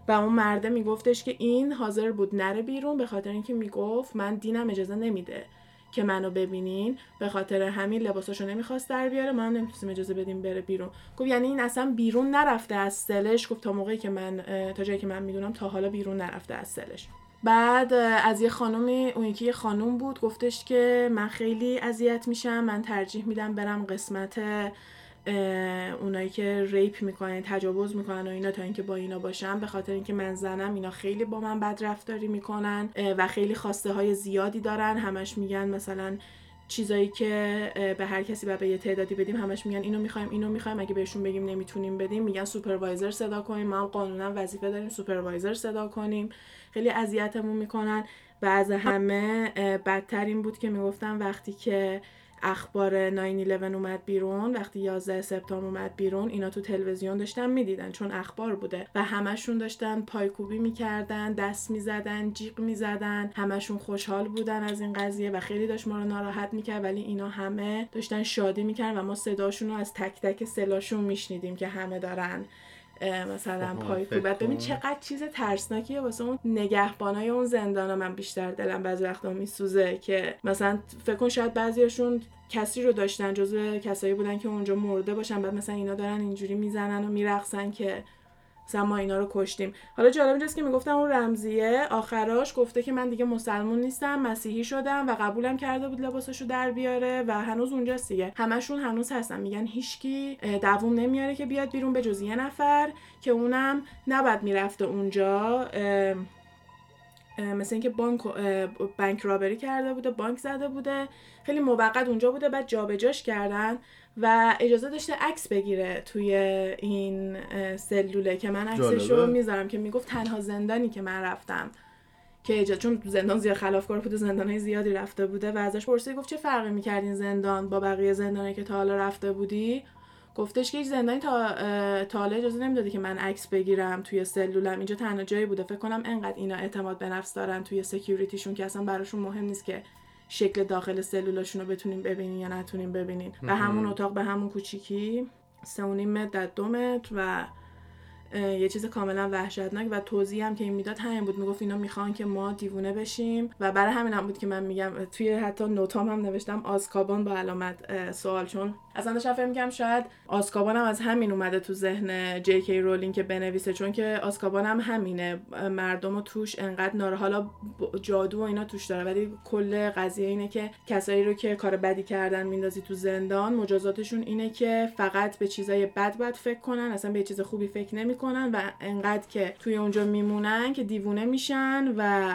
و اون مرده میگفتش که این حاضر بود نره بیرون به خاطر اینکه می‌گفت من دینم اجازه نمیده. که منو ببینین به خاطر همین لباساشو نمی‌خواست در بیاره. ما هم نمی‌تونستیم اجازه بدیم بره بیرون. گفت یعنی این اصلا بیرون نرفته از سلش. گفت تا موقعی که من تا جایی که من می‌دونم تا حالا بیرون نرفته از سلش. بعد از یه خانومی اون یکی یه خانوم بود. گفتش که من خیلی اذیت میشم. من ترجیح میدم برم قسمت اونایی که rape می‌کنن تجاوز می‌کنن و اینا تا اینکه با اینا باشم به خاطر اینکه من زنم اینا خیلی با من بد رفتاری می‌کنن و خیلی خواسته های زیادی دارن. همش میگن مثلا چیزایی که به هر کسی به یه تعدادی بدیم همش میگن اینو می‌خوایم اینو می‌خوایم. اگه بهشون بگیم نمی‌تونیم بدیم میگن supervisor صدا کنیم. ما هم قانونا وظیفه داریم supervisor صدا کنیم. خیلی اذیتمون می‌کنن. و از همه بدتر این بود که می‌گفتن وقتی که اخبار 911 اومد بیرون وقتی 11 سپتامبر اومد بیرون اینا تو تلویزیون داشتن می‌دیدن چون اخبار بوده و همشون داشتن پایکوبی می‌کردن دست می‌زدن جیغ می‌زدن همشون خوشحال بودن از این قضیه و خیلی داشت ما رو ناراحت می‌کرد ولی اینا همه داشتن شادی می‌کردن و ما صداشون رو از تک تک سلاشون میشنیدیم که همه دارن مثلا پای کوبت. ببین چقدر چیز ترسناکیه واسه اون نگهبانای اون زندان من بیشتر دلم بعضی وقتا میسوزه که مثلا فکر کن شاید بعضیاشون کسی رو داشتن جزو کسایی بودن که اونجا مرده باشن. بعد مثلا اینا دارن اینجوری می‌زنن و میرقصن که مثلا ما اینا رو کشتیم. حالا جالب اینجاست که می‌گفتم اون رمزیه آخراش گفته که من دیگه مسلمون نیستم مسیحی شدم و قبولم کرده بود لباسشو در بیاره و هنوز اونجاست دیگه. همشون هنوز هستن. میگن هیچکی دووم نمیاره که بیاد بیرون به جز یه نفر که اونم نباید می‌رفته اونجا. مثل اینکه بانک بانک رابری کرده بوده بانک زده بوده خیلی موقت اونجا بوده بعد جابجاش کردن و اجازه داشته عکس بگیره توی این سلوله که من عکسش رو می‌ذارم که می‌گفت تنها زندانی که من رفتم که اجازه چون زندان زیاد خلافکار بوده زندانهای زیادی رفته بوده و ازش پرسید گفت چه فرقی می‌کردین زندان با بقیه زندانی که تا حالا رفته بودی؟ گفتش که هیچ زندانی تا تا حالا اجازه نمی‌داده که من عکس بگیرم توی سلولم. اینجا تنها جایی بوده. فکر کنم انقدر اینا اعتماد به نفس دارن توی سکیوریتیشون که اصلا براشون مهم نیست که شکل داخل سلولاشون رو بتونیم ببینین یا نتونیم ببینین. و همون اتاق به همون کوچیکی سه و نیم متر در دو متر و یه چیز کاملا وحشتناک و توضیح هم که این می‌داد همین بود. می‌گفت اینا می‌خوان که ما دیوونه بشیم و برای همین هم بود که من میگم توی حتی نوتام هم نوشتم آسکابان با علامت سوال. چون اصلا داشتم فکر میگم شاید آسکابان هم از همین اومده تو ذهن جی کی رولینگ که بنویسه چون که آسکابان هم همینه. مردم و توش انقدر ناره حالا جادو و اینا توش داره ولی کل قضیه اینه که کسایی رو که کار بدی کردن میندازی تو زندان مجازاتشون اینه که فقط به چیزای بد بد فکر کنن اصلا به چیز خوبی فکر نمی‌کنن. و انقدر که توی اونجا میمونن که دیوونه میشن و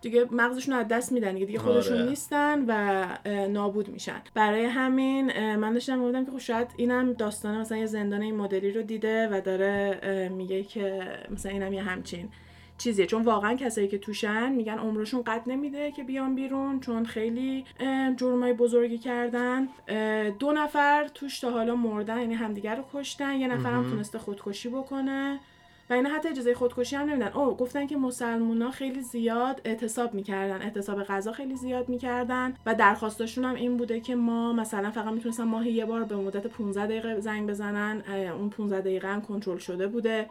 دیگه مغزشون از دست میدن دیگه, دیگه خودشون آره. نیستن و نابود میشن برای همین من داشتم می‌گفتم که خب شاید اینم داستانه مثلا یه زندان این مدلی رو دیده و داره میگه که مثلا اینم یه همچین چیزیه چون واقعا کسایی که توشن میگن عمرشون قد نمیده که بیان بیرون چون خیلی جرمای بزرگی کردن. دو نفر توش تا حالا مردن یعنی همدیگر رو کشتن یه نفرم تونسته خودکشی بکنه. و اینا حتی اجازه خودکشی هم نمیدن. او گفتن که مسلمونا خیلی زیاد اعتصاب می‌کردن اعتصاب غذا خیلی زیاد می‌کردن. و درخواستشون هم این بوده که ما مثلا فقط می‌تونستن ماهی یه بار به مدت 15 دقیقه زنگ بزنن اون 15 دقیقه هم کنترل شده بوده.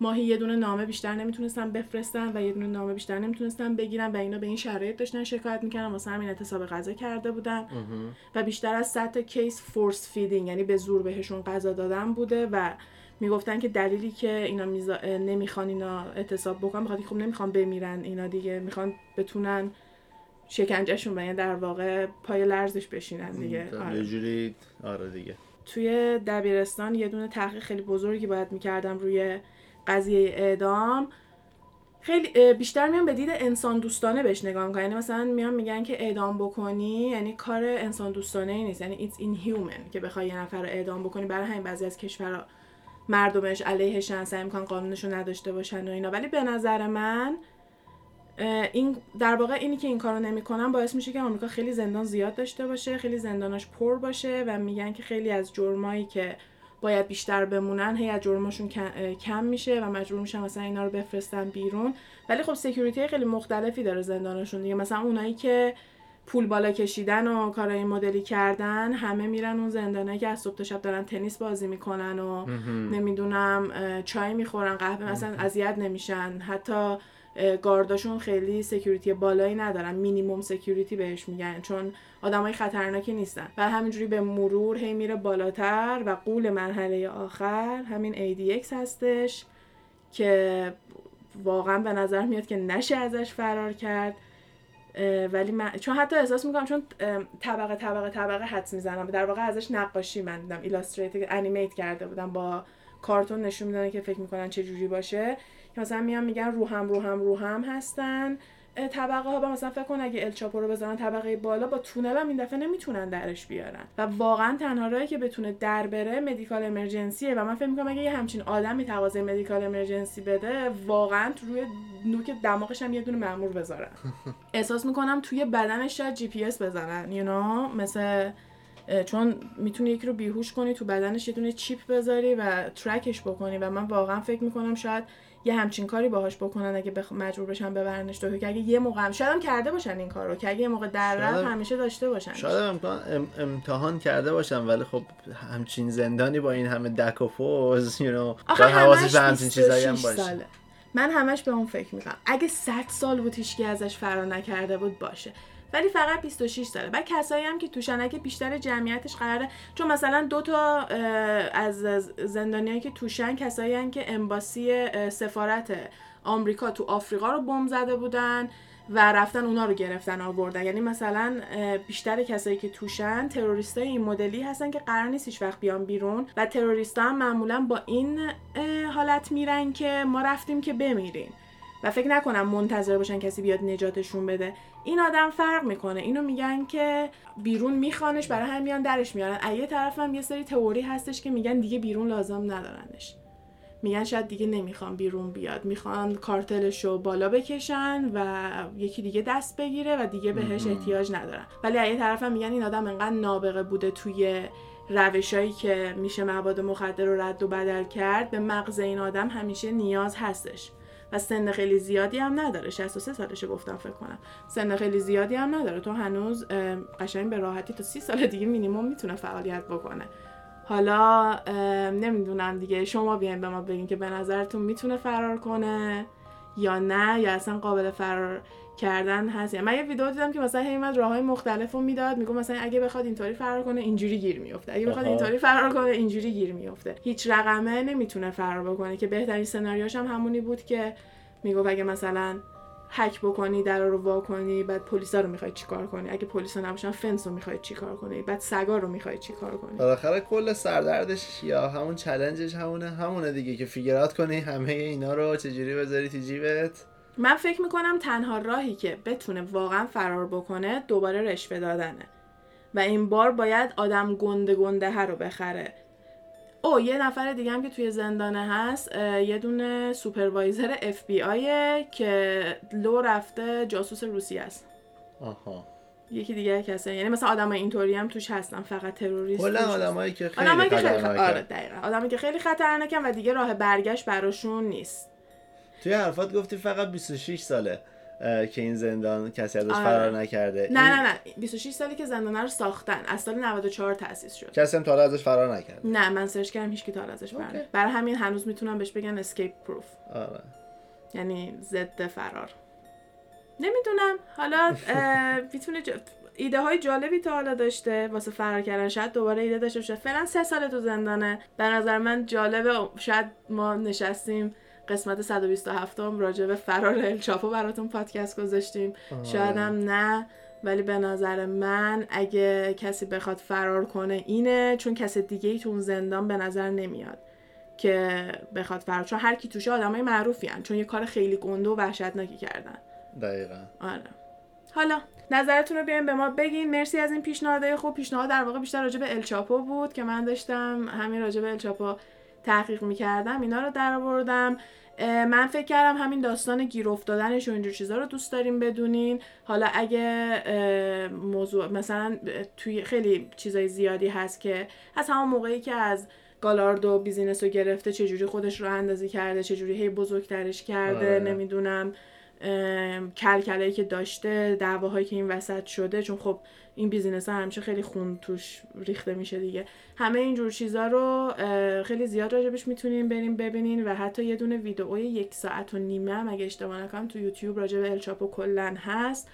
ماهی یه دونه نامه بیشتر نمی‌تونستن بفرستن و یه دونه نامه بیشتر نمی‌تونستن بگیرن و اینا به این شرایط داشتن شکایت می‌کردن. واسه همین اعتصاب غذا کرده بودن. و بیشتر از 100 تا case force feeding یعنی به زور بهشون غذا دادن بوده و می‌گفتن که دلیلی که اینا میزا... نمی‌خوان اینا اعتصاب بکنن بخاطر خب نمی‌خوان بمیرن اینا دیگه. می‌خوان بتونن شکنجهشون یعنی در واقع پای لرزش بشینن دیگه. آره. جوری آره دیگه. توی دبیرستان یه دونه تحقیق خیلی بزرگی باید می‌کردم روی قضیه اعدام خیلی بیشتر میان به دید انسان دوستانه بهش نگاه می‌کنن. یعنی مثلا میان میگن که اعدام بکنی یعنی کار انسان دوستانه ای نیست. یعنی it's inhuman که بخوای یه نفر رو اعدام بکنی. برای همین بعضی از کشورها مردمش علیهشن سعی می‌کنن قانونشو نداشته باشن و اینا. ولی به نظر من این در واقع اینی که این کارو نمی‌کنن باعث میشه که آمریکا خیلی زندان زیاد داشته باشه خیلی زنداناش پر باشه و میگن که خیلی از جرمایی که باید بیشتر بمونن هی از جرماشون کم میشه و مجبور میشن مثلا اینا رو بفرستن بیرون. ولی خب security خیلی مختلفی داره زندانشون دیگه. مثلا اونایی که پول بالا کشیدن و کارهای مدلی کردن همه میرن اون زندانه که از صبح تا شب دارن تنیس بازی می‌کنن و نمی‌دونم چای می‌خورن قهوه مثلا اذیت نمیشن. حتی گارداشون خیلی security بالایی ندارن. minimum security بهش میگن چون آدمای خطرناکی نیستن. و همینجوری به مرور هی میره بالاتر و قول مرحله آخر همین ADX هستش که واقعا به نظر میاد که نشه ازش فرار کرد. ولی من چون حتی احساس می‌کنم چون طبقه طبقه طبقه حدس می‌زنم. در واقع ازش نقاشی من دیدم ایلاستریت انیمیت کرده بودم با کارتون نشون میدن که فکر می‌کنن چه جوری باشه. که مثلا میان میگن رو هم رو هم رو هم هستن. طبقه ها با مثلا فکر کن اگه ال چاپو رو بزنن طبقه بالا با تونل هم این دفعه نمی‌تونن درش بیارن. و واقعا تنها راهی که بتونه در بره medical emergency ه و من فکر می‌کنم اگه یه همچین آدمی تقاضای medical emergency بده واقعا روی نوک دماغش هم یه دونه مامور بذارن. احساس می‌کنم توی بدنش شاید جی پی اس بزنن you know? مثل چون می‌تونی یکی رو بیهوش کنی تو بدنش یه دونه chip بذاری و track ش بکنی و من واقعا فکر می‌کنم شاید یه همچین کاری باهاش بکنن اگه بخ... مجبور بشن ببرنش دکتر که اگه یه موقع هم شاید هم کرده باشن این کارو که اگه یه موقع در شاید رفت هم- همیشه داشته باشن. شاید هم امکان ام- امتحان کرده باشم ولی خب همچین زندانی با این همه دک و فوز آخه شاید حواسش همش به همچین چیزایی هم 26 باشه. ساله. من همش به اون فکر می‌کنم. اگه 100 سال بود هیچکی ازش فرار نکرده بود باشه. ولی فقط 26 ساله. بعد کسایی هم که توشن اگه بیشتر جمعیتش قراره چون مثلا دو تا از زندانیایی که توشن کسایی هن که امباسی سفارت آمریکا تو آفریقا رو بمب زده بودن و رفتن اونا رو گرفتن آوردن. یعنی مثلا بیشتر کسایی که توشن تروریستای این مدلی هستن که قرار نیست هیچ وقت بیان بیرون و تروریستا هم معمولا با این حالت میرن که ما رفتیم که بمیریم. و فکر نکنم منتظر باشن کسی بیاد نجاتشون بده. این آدم فرق می‌کنه. اینو میگن که بیرون میخوانش برای همین میان درش میارن. از یه طرف هم یه سری تئوری هستش که میگن دیگه بیرون لازم ندارنش. میگن شاید دیگه نمی‌خوان بیرون بیاد. می‌خوان کارتلش رو بالا بکشن و یکی دیگه دست بگیره و دیگه بهش. احتیاج ندارن. ولی از یه طرف هم میگن این آدم انقدر نابغه بوده توی روشایی که میشه مواد مخدر رو رد و بدل کرد. به مغز این آدم همیشه نیاز هستش. و سن خیلی زیادی هم نداره. 63 سالشه گفتم فکر کنم. سن خیلی زیادی هم نداره. تو هنوز قشنگ به راحتی تا 30 سال دیگه مینیمم می‌تونه فعالیت بکنه. حالا نمی‌دونم دیگه. شما بیاین به ما بگین که به نظرتون می‌تونه فرار کنه یا نه یا اصلا قابل فرار کردن هست. یا من یه ویدیو دیدم که مثلا هیمت راه های مختلف رو می‌داد میگم مثلا اگه بخواد اینطوری فرار کنه اینجوری گیر میفته اگه بخواد. اینطوری فرار کنه اینجوری گیر میفته هیچ رقمه نمی‌تونه فرار بکنه. که بهترین سناریوش هم همونی بود که می‌گفت اگه مثلا هک بکنی در رو وا کنی بعد پلیسا رو می‌خوای چیکار کنی؟ اگه پلیسا نباشن فنس رو می‌خوای چیکار کنی؟ بعد سگا رو می‌خوای چیکار کنی؟ بالاخره کل سردردش یا همون چلنجش همونه. همونه دیگه که فیگرات کنی همه اینا رو چجوری بذاری تو جیبت. من فکر می‌کنم تنها راهی که بتونه واقعا فرار بکنه دوباره رشوه دادنه و این بار باید آدم گنده گنده ها رو بخره او یه نفر دیگه هم که توی زندانه هست یه دونه supervisor FBI ه که لو رفته جاسوس روسیه است آها یکی دیگه کسه یعنی مثلا آدم اینطوری هم توش هستن فقط تروریست کلا. آدمایی که خیلی آدمایی که خیلی. خطرناکن. آره دقیقا آدمایی که خیلی خطرناکن و دیگه راه برگشت براشون نیست توی حرفات گفتی فقط 26 ساله که این زندان کسی ازش آره. فرار نکرده. نه نه نه. 26 سالی که زندانه رو ساختن. از سال 94 تأسیس شد. کسی هم تا حالا ازش فرار نکرده. نه من search کردم هیچ کی تا حالا ازش فرار. نکرد. برای همین هنوز می‌تونم بهش بگن escape proof آره. یعنی ضد فرار. نمی‌دونم. حالا می‌تونه ج... ایده های جالبی تا حالا داشته واسه فرار کردن. شاید دوباره ایده داشته باشه. فعلا سه سال تو زندانه. به نظر من جالبه. شاید ما نشستیم قسمت 127 هم راجع به فرار الچاپو براتون پادکست گذاشتیم. شاید هم نه ولی به نظر من اگه کسی بخواد فرار کنه اینه چون کس دیگه ای تو اون زندان به نظر نمیاد که بخواد فرار چون هر کی توشه آدمای معروفی هن. چون یه کار خیلی گنده و وحشتناکی کردن. دقیقا. آره. حالا نظرتون رو بیاین به ما بگین. مرسی از این پیشنهادهای خوب. پیشنهاد در واقع بیشتر راجع به الچاپو بود که من داشتم. همین راجع به الچاپو تحقیق می‌کردم. اینا رو در آوردم اه، من فکر کردم همین داستان گیر افتادنش و اینجور چیزا رو دوست داریم بدونین حالا اگه موضوع مثلا توی خیلی چیزای زیادی هست که از همون موقعی که از گالاردو business رو گرفته چجوری خودش رو اندازی کرده چجوری هی بزرگترش کرده آره. نمی‌دونم کلکلایی که داشته دعواهایی که این وسط شده چون خب این business ها همیشه خیلی خون توش ریخته میشه دیگه. همه اینجور چیزا رو خیلی زیاد راجبش می‌تونین بریم ببینین و حتی یه دونه ویدئوی یک ساعت و نیمه هم اگه اشتباه نکنم تو یوتیوب راجب الچاپو کلا هست.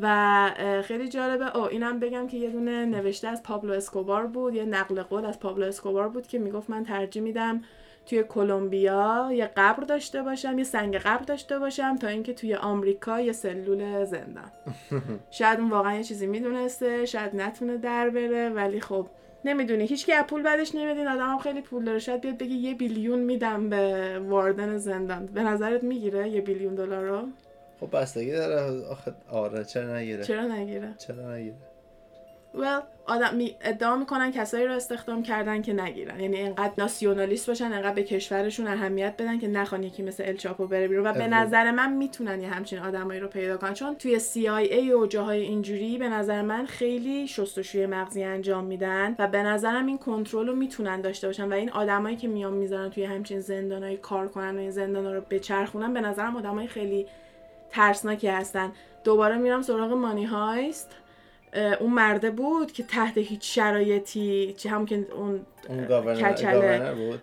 و خیلی جالبه. او اینم بگم که یه دونه نوشته از پابلو اسکوبار بود یه نقل قول از پابلو اسکوبار بود که می‌گفت من ترجیح میدم توی کلمبیا یه قبر داشته باشم یه سنگ قبر داشته باشم تا اینکه توی آمریکا یه سلول زندم شاید اون واقعا یه چیزی می‌دونسته شاید نتونه در بره ولی خب نمی‌دونی. هیچکی از پول بدش نمیاد این آدم هم خیلی پول داره. شاید بیاد بگه یه بیلیون میدم به واردن زندان. به نظرت می‌گیره یه بیلیون دلار رو؟ خب بستگی داره. آخه آره چرا نگیره؟ چرا نگیره؟ چرا نگیره؟ Well, آدم می ادعا می‌کنن کسایی رو استخدام کردن که نگیرن. یعنی انقدر ناسیونالیست باشن انقدر به کشورشون اهمیت بدن که نخوان یکی مثل الچاپو بره بیرون. و به نظر من می‌تونن یه همچین آدمایی رو پیدا کنن. چون توی CIA و جاهای اینجوری به نظر من خیلی شستشوی مغزی انجام میدن و به نظرم این کنترل رو می‌تونن داشته باشن. و این آدمایی که میان می‌ذارن توی همچین زندانای کار کنن و این زندانا رو بچرخونن به نظرم آدمای خیلی ترسناکی هستن. دوباره میرم سراغ مانی هایست اون مرده بود که تحت هیچ شرایطی چه هم که اون اون گاورنر بود؟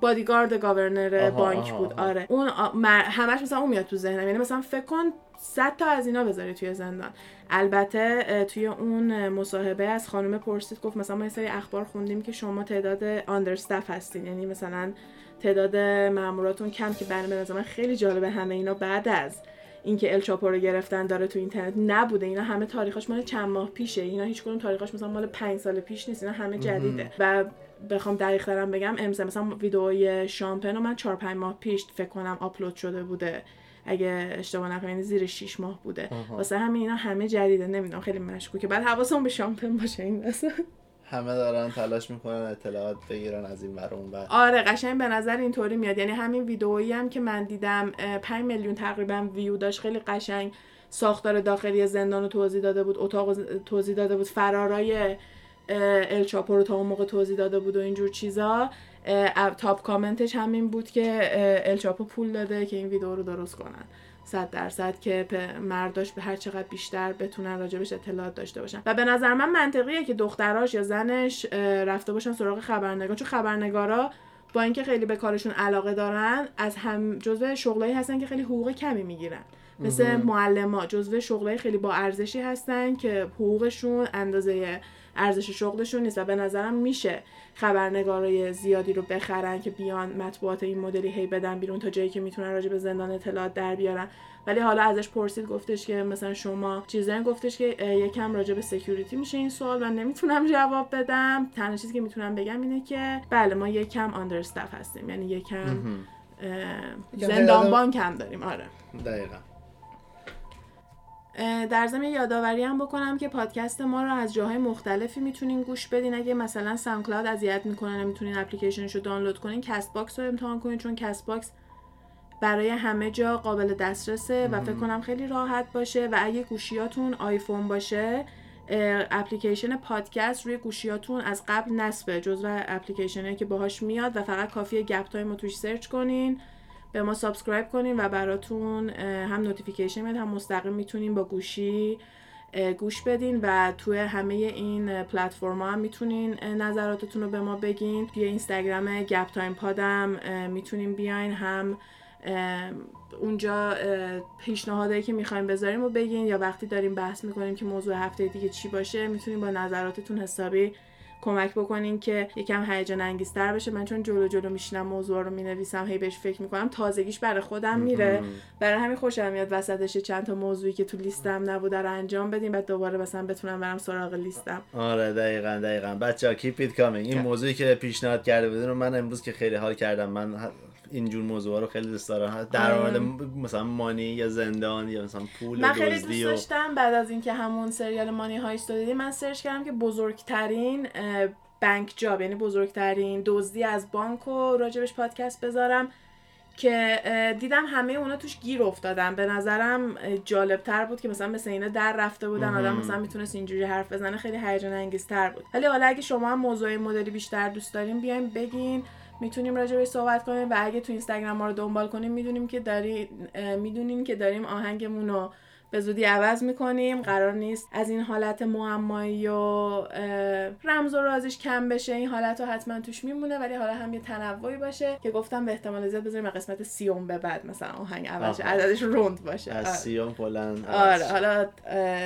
بادیگارد گاورنر بانک بود آره. اون همش مثلا اون میاد تو ذهنم. یعنی مثلا فکر کن صد تا از اینا بذاری توی زندان. البته توی اون مصاحبه از خانم پرسید گفت مثلا ما یه سری اخبار خوندیم که شما تعداد آندرستف هستین. یعنی مثلا تعداد ماموراتون کم که برای من خیلی جالبه همه اینا بعد از. اینکه الچاپو رو گرفتن داره تو اینترنت نبوده. اینا همه تاریخاش مال چند ماه پیشه. اینا هیچ کدوم تاریخاش مثلا مال پنج سال پیش نیست. اینا همه جدیده. و بخوام دقیق ترم بگم امضا مثلا ویدئوی شامپن رو من 4 5 ماه پیش فکر کنم آپلود شده بوده. اگه اشتباه نکنم یعنی زیر 6 ماه بوده. واسه همین اینا همه جدیده. نمی‌دونم خیلی مشکوکه. بعد حواسمون به شامپن باشه این مثلا همه دارن تلاش می‌کنن اطلاعات بگیرن از این برون بعد آره قشنگ به نظر اینطوری میاد. یعنی همین ویدئویی هم که من دیدم 5 میلیون تقریبا ویو داشت. خیلی قشنگ ساختار داخلی زندان رو توضیح داده بود اتاق توضیح داده بود فرارای الچاپو رو تا اون موقع توضیح داده بود و اینجور چیزا. تاپ کامنتش همین بود که الچاپو پول داده که این ویدیو رو درست کنن. صد درصد که مرداش به هر چقدر بیشتر بتونن راجبش اطلاعات داشته باشن. و به نظر من منطقیه که دختراش یا زنش رفته باشن سراغ خبرنگار. چون خبرنگارا با اینکه خیلی به کارشون علاقه دارن از هم جزو شغلایی هستن که خیلی حقوق کمی می‌گیرن. مثل معلما جزو شغلای خیلی با ارزشی هستن که حقوقشون اندازه ارزش شغلشون نیست و به نظرم میشه خبرنگارای زیادی رو بخرن که بیان مطبوعات این مدلی هی بدن بیرون تا جایی که می‌تونن راجع به زندان اطلاعات در بیارن. ولی حالا ازش پرسید گفتش که مثلا شما چیزایی گفتش که یکم راجع به سکیوریتی میشه این سوال من نمی‌تونم جواب بدم. تنها چیزی که می‌تونم بگم اینه که بله ما یکم آندرستاف هستیم. یعنی یکم زندان بانک هم داریم. آره. دقیقا. در ضمن یادآوری هم بکنم که پادکست ما رو از جاهای مختلفی می‌تونین گوش بدین. اگه مثلا SoundCloud اذیت می‌کنه نمی‌تونین اپلیکیشنش رو دانلود کنین Castbox رو امتحان کنین چون Castbox برای همه جا قابل دسترسه و فکر کنم خیلی راحت باشه. و اگه گوشیاتون آیفون باشه اپلیکیشن پادکست روی گوشیاتون از قبل نصبه جزو اپلیکیشنه که باهاش میاد و فقط کافیه گپ تایم توش سرچ کنین. به ما subscribe کنین و براتون هم notification میاد هم مستقیم می‌تونین با گوشی گوش بدین و توی همه این پلتفرم هم می‌تونین نظراتتون رو به ما بگین. توی اینستاگرام گپ تایم پادم می‌تونین بیاین هم اونجا پیشنهادایی که می‌خوایم بذاریم و بگین یا وقتی داریم بحث می‌کنیم که موضوع هفته دیگه چی باشه می‌تونین با نظراتتون حسابی کمک بکنین که یکم هیجان انگیزتر بشه. من چون جلو جلو میشینم موضوع رو می‌نویسم هی بهش فکر می‌کنم تازگیش برای خودم میره. برای همین خوشم میاد وسطش چند تا موضوعی که تو لیستم نبوده رو انجام بدیم بعد دوباره مثلا بتونم برم سراغ لیستم. آره دقیقا دقیقا. بچه keep it coming این موضوعی که پیشنهاد کرده بودین من امروز که خیلی حال کردم. من اینجور موضوع رو خیلی دوست دارم. در مورد مثلا money یا زندان یا مثلا پول من خیلی دوست داشتم بعد از اینکه همون سریال Money Heist رو دیدیم من search کردم که بزرگترین bank job یعنی بزرگترین دزدی از بانک رو راجبش پادکست بذارم که دیدم همه اونا توش گیر افتادن. به نظرم جالب تر بود که مثلا مثل اینا در رفته بودن. آدم مثلا می‌تونست اینجوری حرف بزنه خیلی هیجان انگیزتر بود. ولی حالا اگه شما هم موضوع مدلی بیشتر دوست داریم بیایم بگین. می‌تونیم راجع به صحبت کنیم و اگه تو اینستاگرام ما رو دنبال کنیم می‌دونیم که داری می‌دونیم که داریم آهنگمون رو به زودی عوض می‌کنیم. قرار نیست از این حالت معمایی و رمز و رازش کم بشه. این حالت رو حتما توش میمونه ولی حالا هم یه تنوعی باشه که گفتم به احتمال زیاد بذاریم قسمت سیوم به بعد مثلا آهنگ عوض عددش روند باشه. از آره. سیوم بلند آره حالا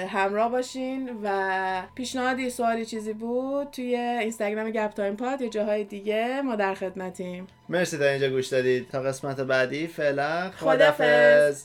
همراه باشین و پیشنهادی سوالی چیزی بود توی اینستاگرام گپ تایم پاد یا جاهای دیگه ما در خدمتیم. مرسی تا اینجا گوش دادید. تا قسمت بعدی فعلا خدافظ